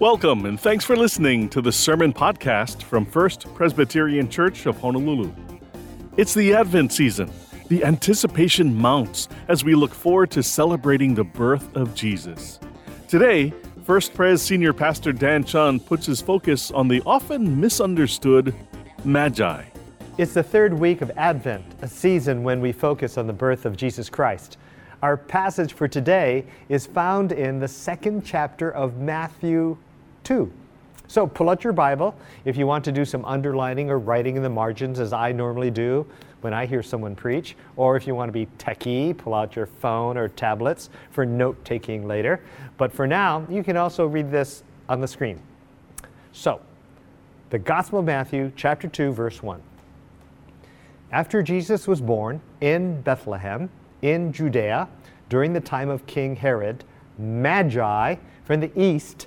Welcome and thanks for listening to the Sermon Podcast from First Presbyterian Church of Honolulu. It's the Advent season. The anticipation mounts as we look forward to celebrating the birth of Jesus. Today, First Pres Senior Pastor Dan Chun puts his focus on the often misunderstood Magi. It's the third week of Advent, a season when we focus on the birth of Jesus Christ. Our passage for today is found in the second chapter of Matthew 2. So pull out your Bible if you want to do some underlining or writing in the margins, as I normally do when I hear someone preach, or if you want to be techie, pull out your phone or tablets for note taking later. But for now, you can also read this on the screen. So, the Gospel of Matthew, chapter 2, verse 1. After Jesus was born in Bethlehem, in Judea, during the time of King Herod, Magi from the east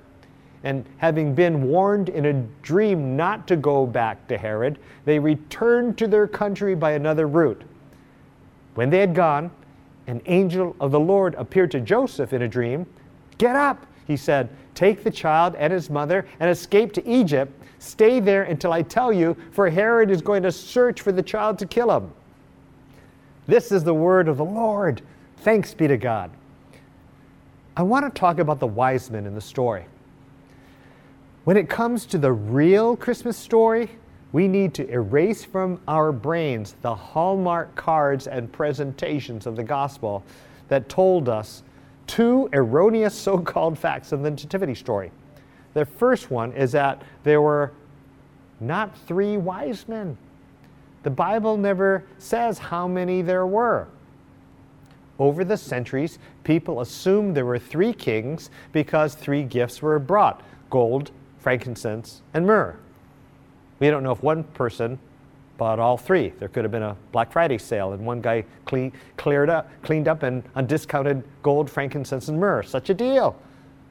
And having been warned in a dream not to go back to Herod, they returned to their country by another route. When they had gone, an angel of the Lord appeared to Joseph in a dream. Get up, he said, take the child and his mother and escape to Egypt. Stay there until I tell you, for Herod is going to search for the child to kill him. This is the word of the Lord. Thanks be to God. I want to talk about the wise men in the story. When it comes to the real Christmas story, we need to erase from our brains the hallmark cards and presentations of the gospel that told us two erroneous so called facts of the Nativity story. The first one is that there were not three wise men. The Bible never says how many there were. Over the centuries, people assumed there were three kings because three gifts were brought gold, frankincense, and myrrh. We don't know if one person bought all three. There could have been a Black Friday sale, and one guy clean, cleared up, cleaned up and undiscounted gold, frankincense, and myrrh. Such a deal.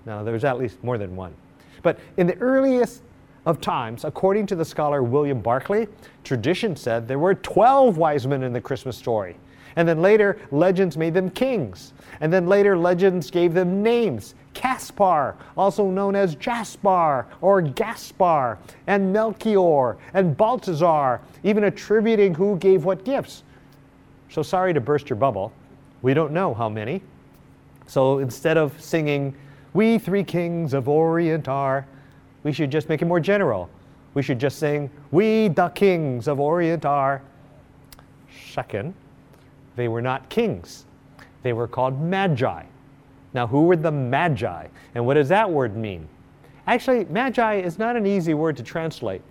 Now, there's at least more than one. But in the earliest of times, according to the scholar William Barclay, tradition said there were 12 wise men in the Christmas story. And then later, legends made them kings. And then later, legends gave them names Caspar, also known as Jaspar or Gaspar, and Melchior and Balthazar, even attributing who gave what gifts. So sorry to burst your bubble. We don't know how many. So instead of singing, We three kings of Orient are, we should just make it more general. We should just sing, We the kings of Orient are. Second, they were not kings, they were called magi. Now, who were the Magi? And what does that word mean? Actually, Magi is not an easy word to translate.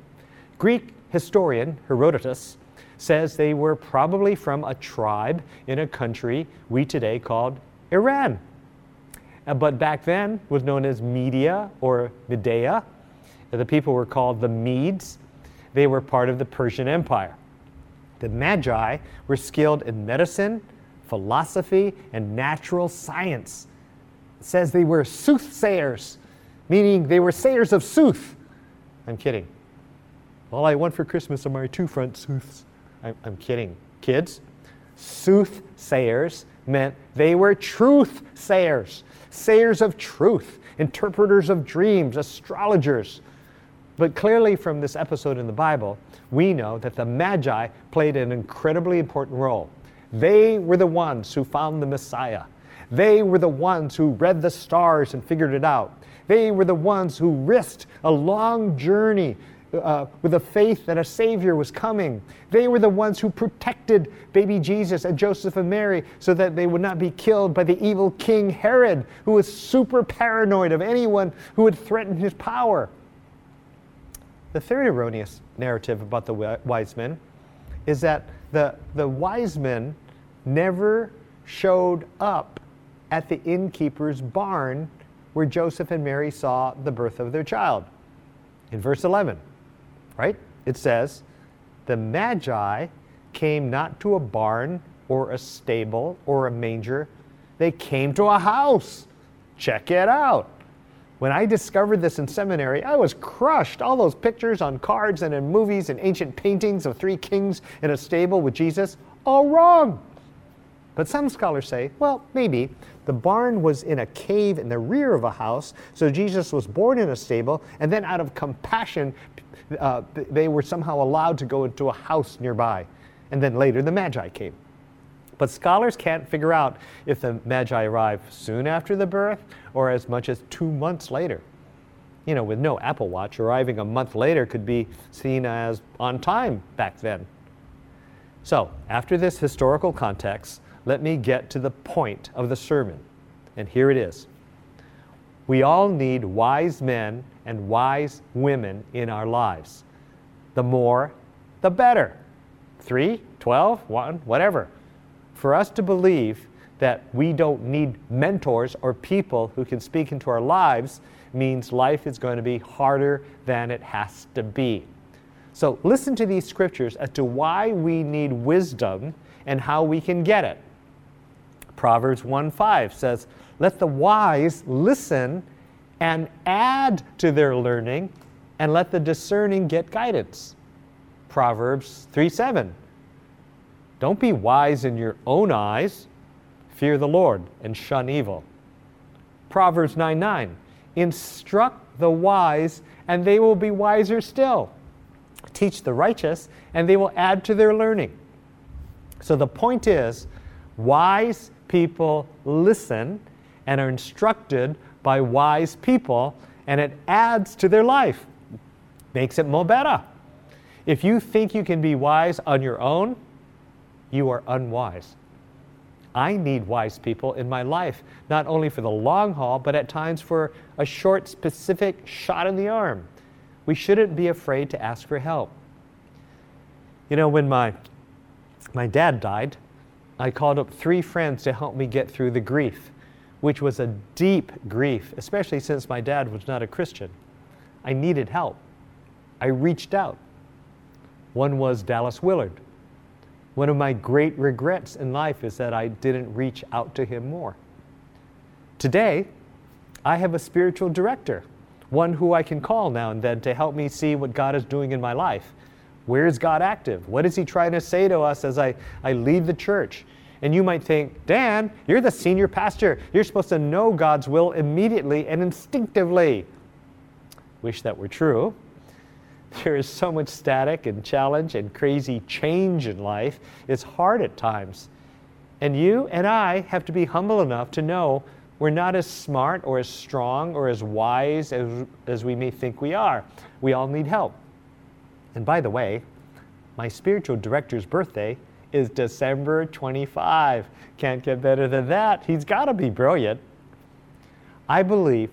Greek historian Herodotus says they were probably from a tribe in a country we today called Iran. Uh, but back then was known as Media or Medea. The people were called the Medes. They were part of the Persian Empire. The Magi were skilled in medicine, philosophy, and natural science It says they were soothsayers, meaning they were sayers of sooth. I'm kidding. All I want for Christmas are my two front sooths. I'm, I'm kidding. Kids, soothsayers meant they were truth sayers, sayers of truth, interpreters of dreams, astrologers. But clearly, from this episode in the Bible, we know that the Magi played an incredibly important role. They were the ones who found the Messiah. They were the ones who read the stars and figured it out. They were the ones who risked a long journey uh, with the faith that a Savior was coming. They were the ones who protected baby Jesus and Joseph and Mary so that they would not be killed by the evil King Herod, who was super paranoid of anyone who would threaten his power. The third erroneous narrative about the wise men is that the, the wise men never showed up at the innkeeper's barn where Joseph and Mary saw the birth of their child. In verse 11, right? It says, The Magi came not to a barn or a stable or a manger, they came to a house. Check it out. When I discovered this in seminary, I was crushed. All those pictures on cards and in movies and ancient paintings of three kings in a stable with Jesus, all wrong. But some scholars say, well, maybe the barn was in a cave in the rear of a house, so Jesus was born in a stable, and then out of compassion, uh, they were somehow allowed to go into a house nearby. And then later the Magi came. But scholars can't figure out if the Magi arrived soon after the birth or as much as two months later. You know, with no Apple Watch, arriving a month later could be seen as on time back then. So, after this historical context, let me get to the point of the sermon. And here it is. We all need wise men and wise women in our lives. The more, the better. Three, twelve, one, whatever. For us to believe that we don't need mentors or people who can speak into our lives means life is going to be harder than it has to be. So listen to these scriptures as to why we need wisdom and how we can get it. Proverbs 1 5 says, Let the wise listen and add to their learning, and let the discerning get guidance. Proverbs 3 7. Don't be wise in your own eyes. Fear the Lord and shun evil. Proverbs 9 9. Instruct the wise, and they will be wiser still. Teach the righteous, and they will add to their learning. So the point is wise people listen and are instructed by wise people, and it adds to their life, makes it more better. If you think you can be wise on your own, you are unwise. I need wise people in my life, not only for the long haul, but at times for a short, specific shot in the arm. We shouldn't be afraid to ask for help. You know, when my, my dad died, I called up three friends to help me get through the grief which was a deep grief, especially since my dad was not a Christian. I needed help. I reached out. One was Dallas Willard. One of my great regrets in life is that I didn't reach out to him more. Today, I have a spiritual director, one who I can call now and then to help me see what God is doing in my life. Where is God active? What is He trying to say to us as I, I lead the church? And you might think, Dan, you're the senior pastor. You're supposed to know God's will immediately and instinctively. Wish that were true. There is so much static and challenge and crazy change in life. It's hard at times. And you and I have to be humble enough to know we're not as smart or as strong or as wise as, as we may think we are. We all need help. And by the way, my spiritual director's birthday is December 25. Can't get better than that. He's got to be brilliant. I believe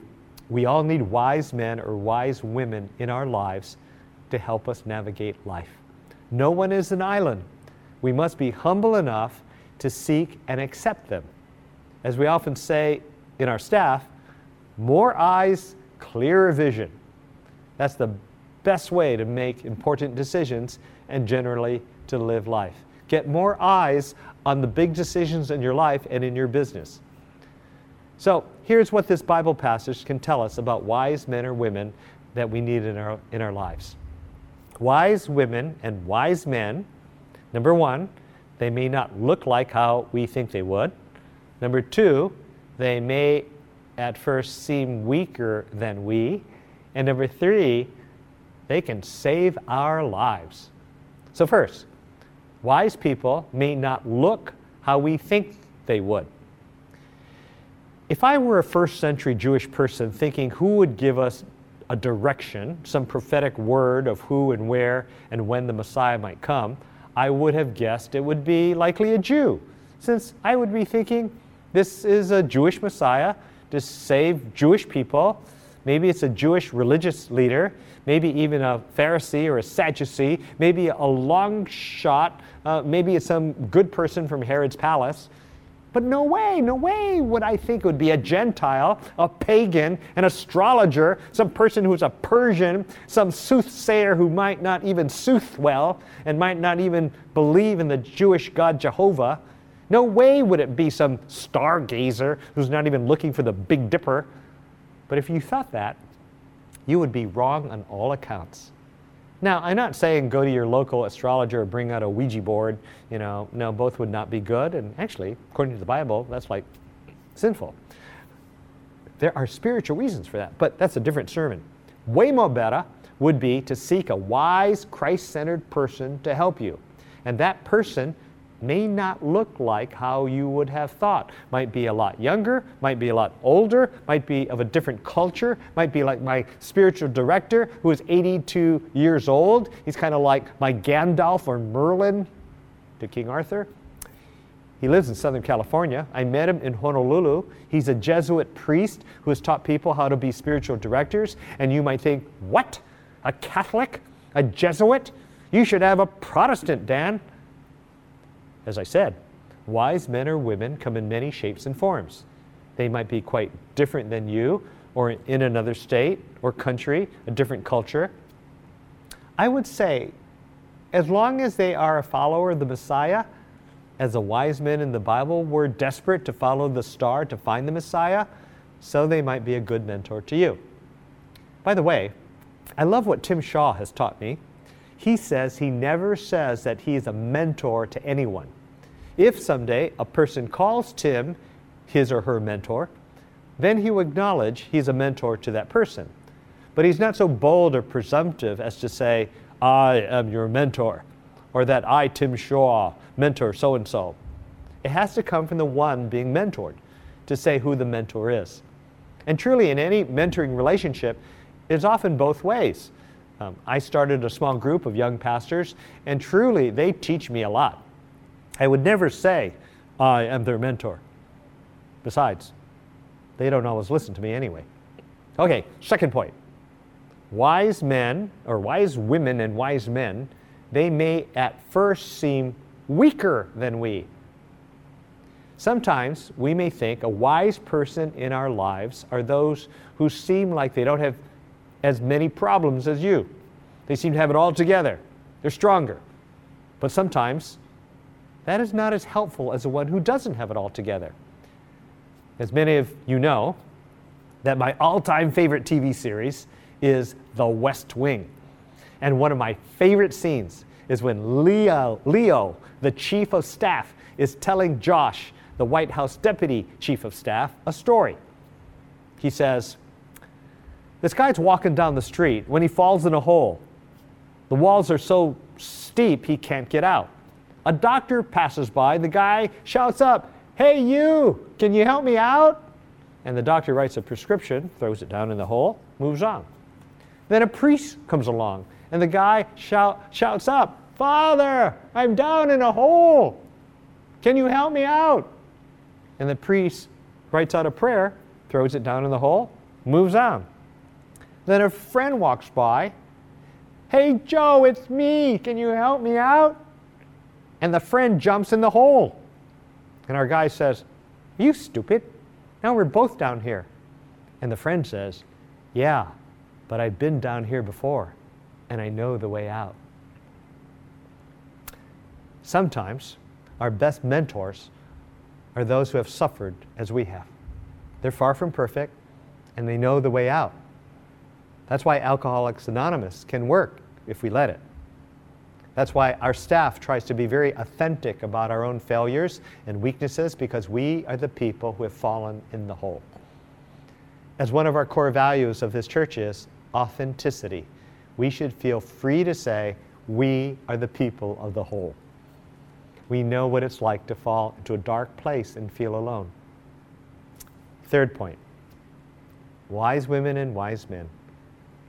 we all need wise men or wise women in our lives to help us navigate life. No one is an island. We must be humble enough to seek and accept them. As we often say in our staff, more eyes, clearer vision. That's the best way to make important decisions and generally to live life. Get more eyes on the big decisions in your life and in your business. So, here's what this Bible passage can tell us about wise men or women that we need in our, in our lives. Wise women and wise men, number one, they may not look like how we think they would. Number two, they may at first seem weaker than we. And number three, they can save our lives. So, first, wise people may not look how we think they would. If I were a first century Jewish person thinking who would give us a direction, some prophetic word of who and where and when the Messiah might come, I would have guessed it would be likely a Jew, since I would be thinking this is a Jewish Messiah to save Jewish people. Maybe it's a Jewish religious leader, maybe even a Pharisee or a Sadducee, maybe a long shot, uh, maybe it's some good person from Herod's palace. But no way, no way would I think it would be a Gentile, a pagan, an astrologer, some person who's a Persian, some soothsayer who might not even sooth well and might not even believe in the Jewish God Jehovah. No way would it be some stargazer who's not even looking for the Big Dipper. But if you thought that, you would be wrong on all accounts. Now, I'm not saying go to your local astrologer or bring out a Ouija board. You know, no, both would not be good. And actually, according to the Bible, that's like sinful. There are spiritual reasons for that, but that's a different sermon. Way more better would be to seek a wise, Christ centered person to help you. And that person may not look like how you would have thought. Might be a lot younger, might be a lot older, might be of a different culture, might be like my spiritual director who is 82 years old. He's kind of like my Gandalf or Merlin to King Arthur. He lives in Southern California. I met him in Honolulu. He's a Jesuit priest who has taught people how to be spiritual directors. And you might think, what? A Catholic? A Jesuit? You should have a Protestant, Dan. As I said, wise men or women come in many shapes and forms. They might be quite different than you, or in another state or country, a different culture. I would say, as long as they are a follower of the Messiah, as the wise men in the Bible were desperate to follow the star to find the Messiah, so they might be a good mentor to you. By the way, I love what Tim Shaw has taught me. He says he never says that he is a mentor to anyone. If someday a person calls Tim his or her mentor, then he will acknowledge he's a mentor to that person. But he's not so bold or presumptive as to say, I am your mentor, or that I, Tim Shaw, mentor so and so. It has to come from the one being mentored to say who the mentor is. And truly, in any mentoring relationship, it's often both ways. Um, I started a small group of young pastors, and truly, they teach me a lot. I would never say, I am their mentor. Besides, they don't always listen to me anyway. Okay, second point. Wise men, or wise women and wise men, they may at first seem weaker than we. Sometimes we may think a wise person in our lives are those who seem like they don't have as many problems as you. They seem to have it all together. They're stronger. But sometimes that is not as helpful as the one who doesn't have it all together. As many of you know, that my all time favorite TV series is The West Wing. And one of my favorite scenes is when Leo, Leo, the chief of staff, is telling Josh, the White House deputy chief of staff, a story. He says, This guy's walking down the street when he falls in a hole. The walls are so steep he can't get out. A doctor passes by. The guy shouts up, Hey, you, can you help me out? And the doctor writes a prescription, throws it down in the hole, moves on. Then a priest comes along, and the guy shout, shouts up, Father, I'm down in a hole. Can you help me out? And the priest writes out a prayer, throws it down in the hole, moves on. Then a friend walks by. Hey, Joe, it's me. Can you help me out? And the friend jumps in the hole. And our guy says, you stupid? Now we're both down here. And the friend says, Yeah, but I've been down here before and I know the way out. Sometimes our best mentors are those who have suffered as we have. They're far from perfect and they know the way out. That's why Alcoholics Anonymous can work if we let it. That's why our staff tries to be very authentic about our own failures and weaknesses because we are the people who have fallen in the hole. As one of our core values of this church is authenticity, we should feel free to say, We are the people of the whole. We know what it's like to fall into a dark place and feel alone. Third point wise women and wise men,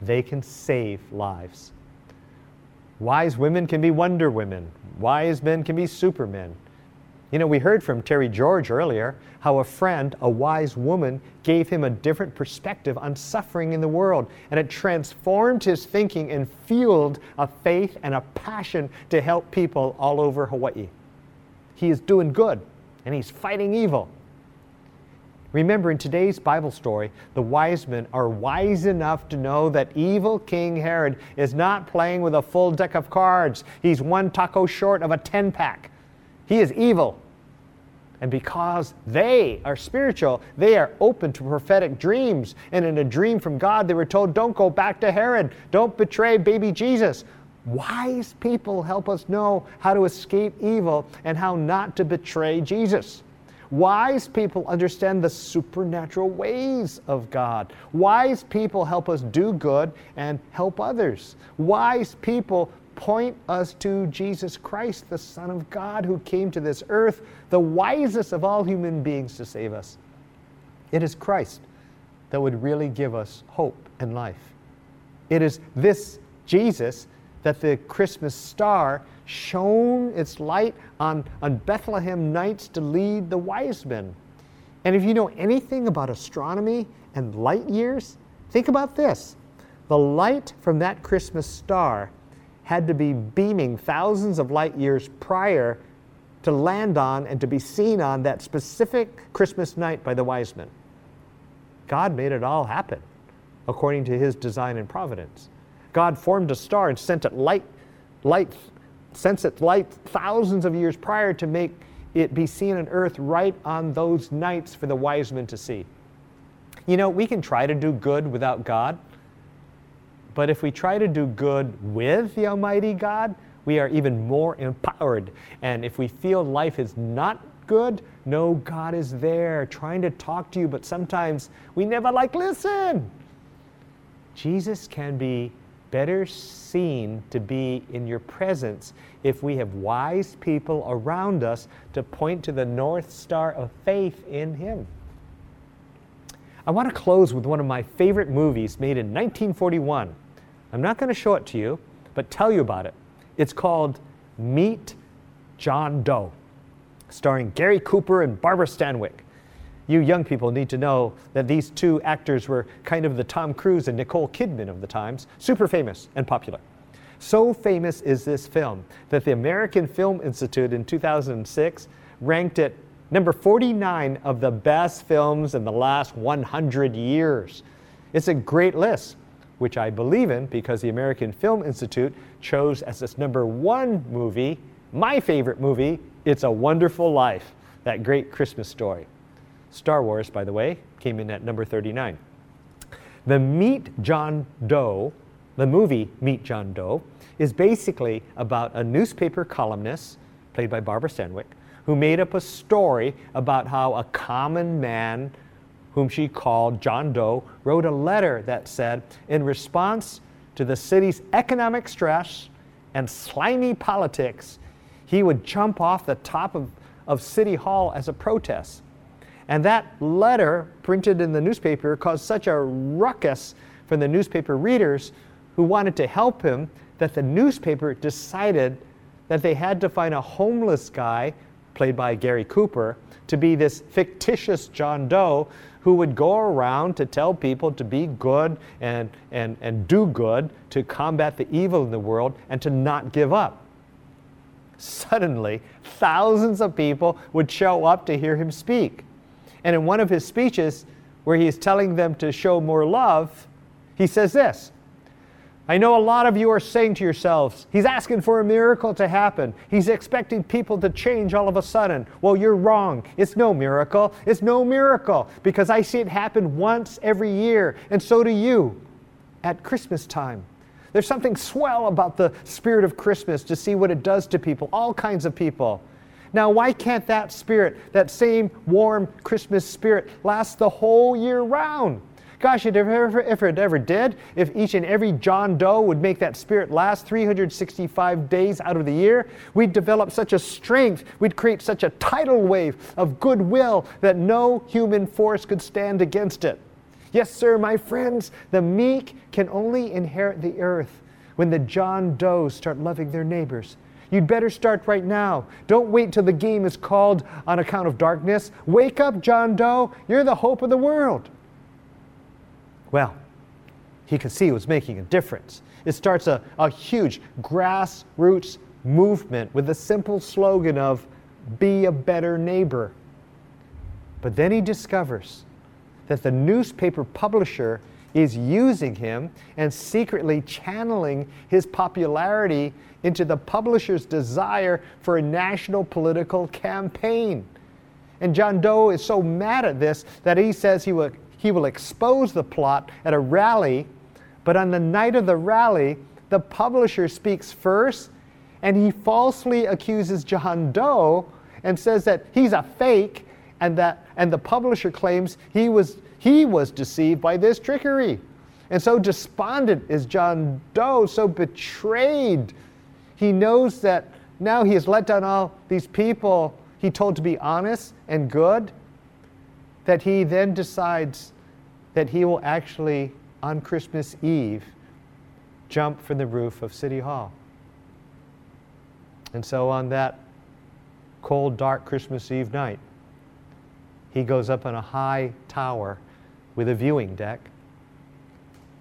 they can save lives. Wise women can be wonder women, wise men can be supermen. You know, we heard from Terry George earlier how a friend, a wise woman, gave him a different perspective on suffering in the world, and it transformed his thinking and fueled a faith and a passion to help people all over Hawaii. He is doing good and he's fighting evil. Remember, in today's Bible story, the wise men are wise enough to know that evil King Herod is not playing with a full deck of cards. He's one taco short of a 10 pack. He is evil. And because they are spiritual, they are open to prophetic dreams. And in a dream from God, they were told, Don't go back to Herod. Don't betray baby Jesus. Wise people help us know how to escape evil and how not to betray Jesus. Wise people understand the supernatural ways of God. Wise people help us do good and help others. Wise people point us to Jesus Christ, the Son of God, who came to this earth, the wisest of all human beings to save us. It is Christ that would really give us hope and life. It is this Jesus that the Christmas star shone its light on, on Bethlehem nights to lead the wise men. And if you know anything about astronomy and light years, think about this. The light from that Christmas star had to be beaming thousands of light years prior to land on and to be seen on that specific Christmas night by the wise men. God made it all happen according to his design and providence. God formed a star and sent it light, light since its light thousands of years prior to make it be seen on earth right on those nights for the wise men to see. You know, we can try to do good without God, but if we try to do good with the Almighty God, we are even more empowered. And if we feel life is not good, no, God is there trying to talk to you, but sometimes we never like listen. Jesus can be better seen to be in your presence if we have wise people around us to point to the North Star of faith in Him. I want to close with one of my favorite movies made in 1941. I'm not going to show it to you, but tell you about it. It's called Meet John Doe, starring Gary Cooper and Barbara Stanwyck you young people need to know that these two actors were kind of the Tom Cruise and Nicole Kidman of the times, super famous and popular. So famous is this film that the American Film Institute in 2006 ranked it number 49 of the best films in the last 100 years. It's a great list, which I believe in because the American Film Institute chose as its number one movie, my favorite movie, It's a Wonderful Life, that great Christmas story. Star Wars, by the way, came in at number 39. The Meet John Doe, the movie Meet John Doe, is basically about a newspaper columnist, played by Barbara Stanwyck, who made up a story about how a common man, whom she called John Doe, wrote a letter that said, in response to the city's economic stress and slimy politics, he would jump off the top of, of City Hall as a protest. And that letter, printed in the newspaper, caused such a ruckus from the newspaper readers who wanted to help him that the newspaper decided that they had to find a homeless guy, played by Gary Cooper, to be this fictitious John Doe who would go around to tell people to be good and, and, and do good, to combat the evil in the world, and to not give up. Suddenly, thousands of people would show up to hear him speak. And in one of his speeches, where he is telling them to show more love, he says this I know a lot of you are saying to yourselves, He's asking for a miracle to happen. He's expecting people to change all of a sudden. Well, you're wrong. It's no miracle. It's no miracle because I see it happen once every year, and so do you. at Christmas time. There's something swell about the spirit of Christmas to see what it does to people, all kinds of people. Now, why can't that spirit, that same warm Christmas spirit, last the whole year round? Gosh, if it ever, if it ever did, if each and every John Doe would make that spirit last 365 days out of the year, we'd develop such a strength, we'd create such a tidal wave of goodwill that no human force could stand against it. Yes, sir, my friends, the meek can only inherit the earth when the John Does start loving their neighbors. You'd better start right now. Don't wait till the game is called on account of darkness. Wake up, John Doe. You're the hope of the world. Well, he could see it was making a difference. It starts a, a huge grassroots movement with the simple slogan of be a better neighbor. But then he discovers that the newspaper publisher is using him and secretly channeling his popularity into the publisher's desire for a national political campaign. And John Doe is so mad at this that he says he will, he will expose the plot at a rally, but on the night of the rally, the publisher speaks first and he falsely accuses John Doe and says that he's a fake and that and the publisher claims he was he was deceived by this trickery. And so despondent is John Doe, so betrayed. He knows that now he has let down all these people he told to be honest and good, that he then decides that he will actually, on Christmas Eve, jump from the roof of City Hall. And so on that cold, dark Christmas Eve night, he goes up on a high tower with a viewing deck.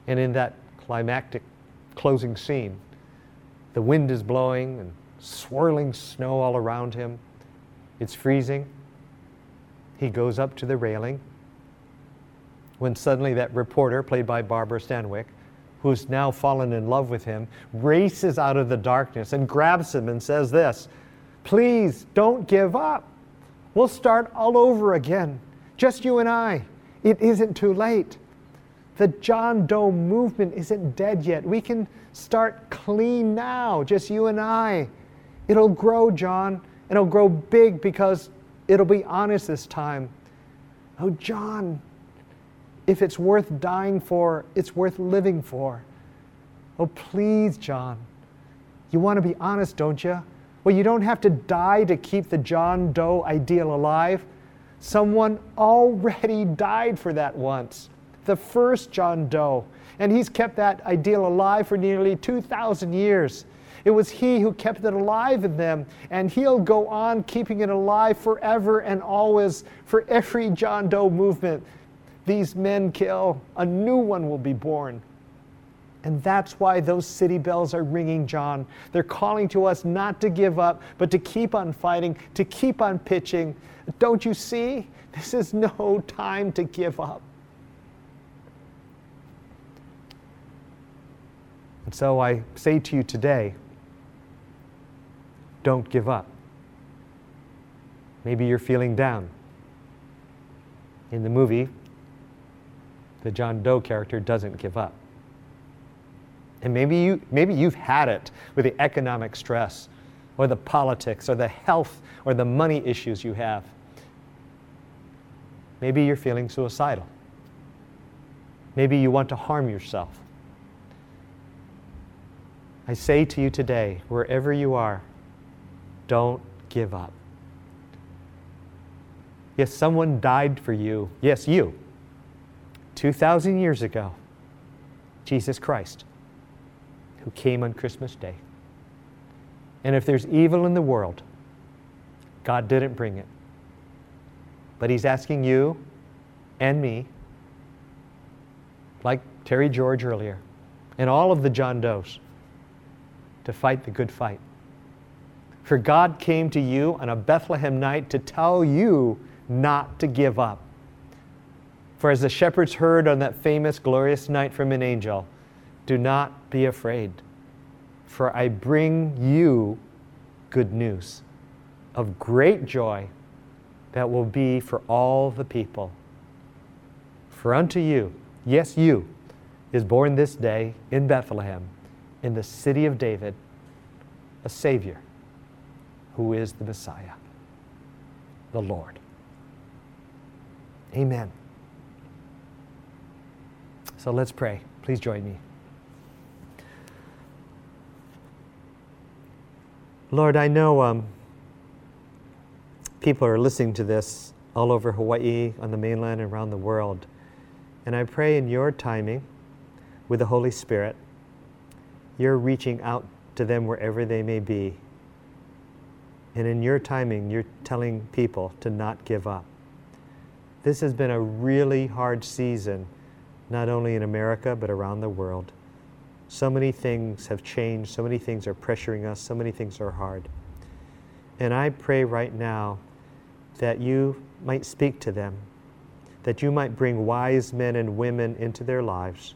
And in that climactic closing scene, the wind is blowing and swirling snow all around him. It's freezing. He goes up to the railing when suddenly that reporter, played by Barbara Stanwyck, who's now fallen in love with him, races out of the darkness and grabs him and says this Please don't give up. We'll start all over again, just you and I. It isn't too late. The John Doe movement isn't dead yet. We can start clean now, just you and I. It'll grow, John. It'll grow big because it'll be honest this time. Oh, John, if it's worth dying for, it's worth living for. Oh, please, John. You want to be honest, don't you? Well, you don't have to die to keep the John Doe ideal alive. Someone already died for that once, the first John Doe, and he's kept that ideal alive for nearly 2,000 years. It was he who kept it alive in them, and he'll go on keeping it alive forever and always for every John Doe movement. These men kill, a new one will be born. And that's why those city bells are ringing, John. They're calling to us not to give up, but to keep on fighting, to keep on pitching, don't you see? This is no time to give up. And so I say to you today don't give up. Maybe you're feeling down. In the movie, the John Doe character doesn't give up. And maybe, you, maybe you've had it with the economic stress or the politics or the health or the money issues you have. Maybe you're feeling suicidal. Maybe you want to harm yourself. I say to you today, wherever you are, don't give up. Yes, someone died for you. Yes, you. 2,000 years ago, Jesus Christ, who came on Christmas Day. And if there's evil in the world, God didn't bring it. But He's asking you and me, like Terry George earlier, and all of the John Does, to fight the good fight. For God came to you on a Bethlehem night to tell you not to give up. For as the shepherds heard on that famous, glorious night from an angel, do not be afraid, for I bring you good news of great joy that will be for all the people. For unto you, yes, you, is born this day in Bethlehem, in the city of David, a Savior who is the Messiah, the Lord. Amen. So let's pray. Please join me. Lord, I know um, people are listening to this all over Hawaii, on the mainland, and around the world. And I pray in your timing, with the Holy Spirit, you're reaching out to them wherever they may be. And in your timing, you're telling people to not give up. This has been a really hard season, not only in America, but around the world. So many things have changed, so many things are pressuring us, so many things are hard. And I pray right now that you might speak to them, that you might bring wise men and women into their lives,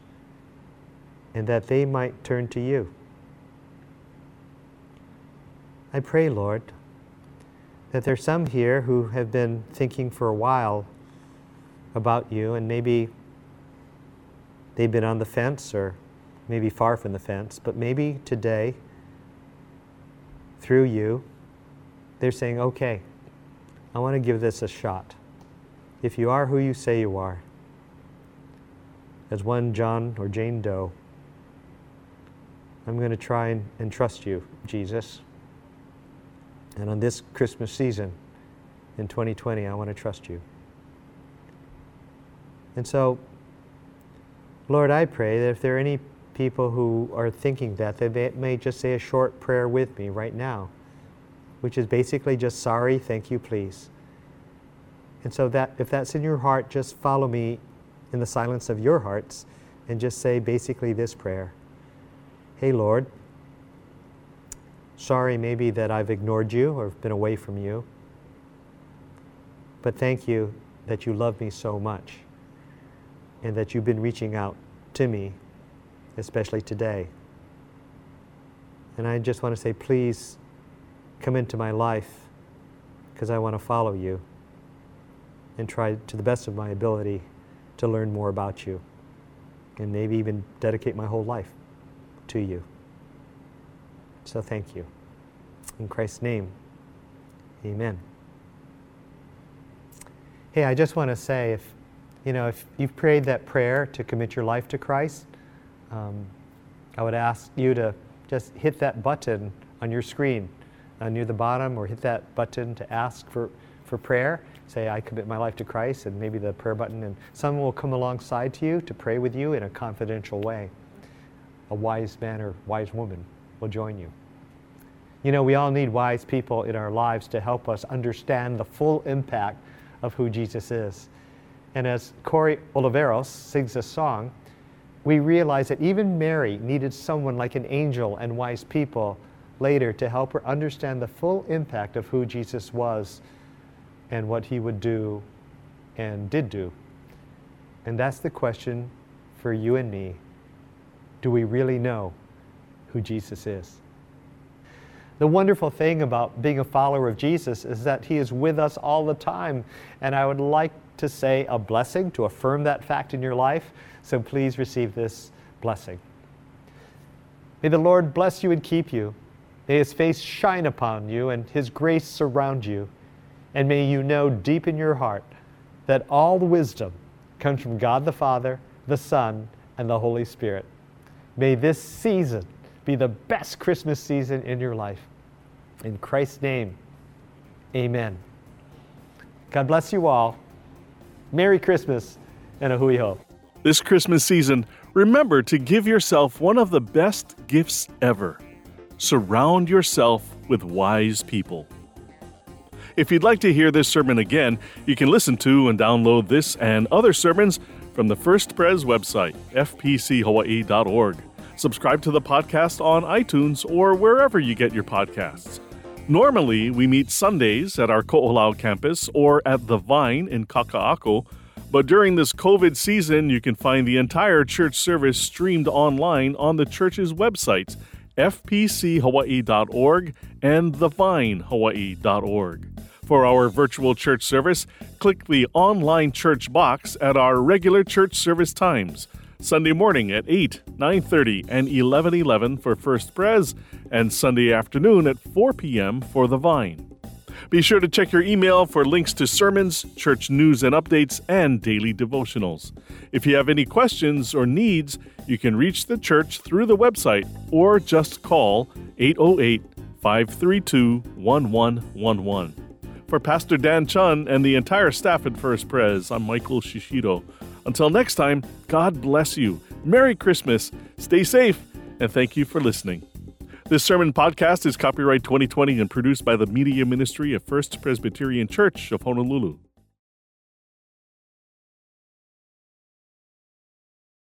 and that they might turn to you. I pray, Lord, that there's some here who have been thinking for a while about you, and maybe they've been on the fence or maybe far from the fence, but maybe today, through you, they're saying, okay, I want to give this a shot. If you are who you say you are, as one John or Jane Doe, I'm going to try and, and trust you, Jesus. And on this Christmas season in 2020, I want to trust you. And so, Lord, I pray that if there are any people who are thinking that, they may just say a short prayer with me right now, which is basically just sorry, thank you, please. And so that if that's in your heart, just follow me in the silence of your hearts and just say basically this prayer. Hey Lord, sorry maybe that I've ignored you or been away from you. But thank you that you love me so much and that you've been reaching out to me, especially today. And I just want to say, please come into my life because I want to follow you and try to the best of my ability to learn more about you and maybe even dedicate my whole life to you. So thank you. In Christ's name, amen. Hey, I just want to say if you know, if you've prayed that prayer to commit your life to Christ, um, I would ask you to just hit that button on your screen uh, near the bottom or hit that button to ask for, for prayer. Say, I commit my life to Christ, and maybe the prayer button, and someone will come alongside to you to pray with you in a confidential way. A wise man or wise woman will join you. You know, we all need wise people in our lives to help us understand the full impact of who Jesus is. And as Corey Oliveros sings a song, we realize that even Mary needed someone like an angel and wise people later to help her understand the full impact of who Jesus was and what he would do and did do. And that's the question for you and me. Do we really know who Jesus is? The wonderful thing about being a follower of Jesus is that he is with us all the time. And I would like to say a blessing to affirm that fact in your life. So please receive this blessing. May the Lord bless you and keep you. May his face shine upon you and his grace surround you. And may you know deep in your heart that all wisdom comes from God the Father, the Son, and the Holy Spirit. May this season be the best Christmas season in your life. In Christ's name, amen. God bless you all. Merry Christmas and a hui ho. This Christmas season, remember to give yourself one of the best gifts ever. Surround yourself with wise people. If you'd like to hear this sermon again, you can listen to and download this and other sermons from the First Pres website, fpchawaii.org. Subscribe to the podcast on iTunes or wherever you get your podcasts. Normally, we meet Sundays at our Ko'olau campus or at The Vine in Kaka'ako, but during this COVID season, you can find the entire church service streamed online on the church's websites, fpchawaii.org and thevinehawaii.org. For our virtual church service, click the online church box at our regular church service times. Sunday morning at 8, 9:30, and 11:11 for First Pres, and Sunday afternoon at 4 p.m. for the Vine. Be sure to check your email for links to sermons, church news and updates, and daily devotionals. If you have any questions or needs, you can reach the church through the website or just call 808 532 1111. For Pastor Dan Chun and the entire staff at First Pres, I'm Michael Shishido. Until next time, God bless you. Merry Christmas, stay safe, and thank you for listening. This sermon podcast is copyright 2020 and produced by the Media Ministry of First Presbyterian Church of Honolulu.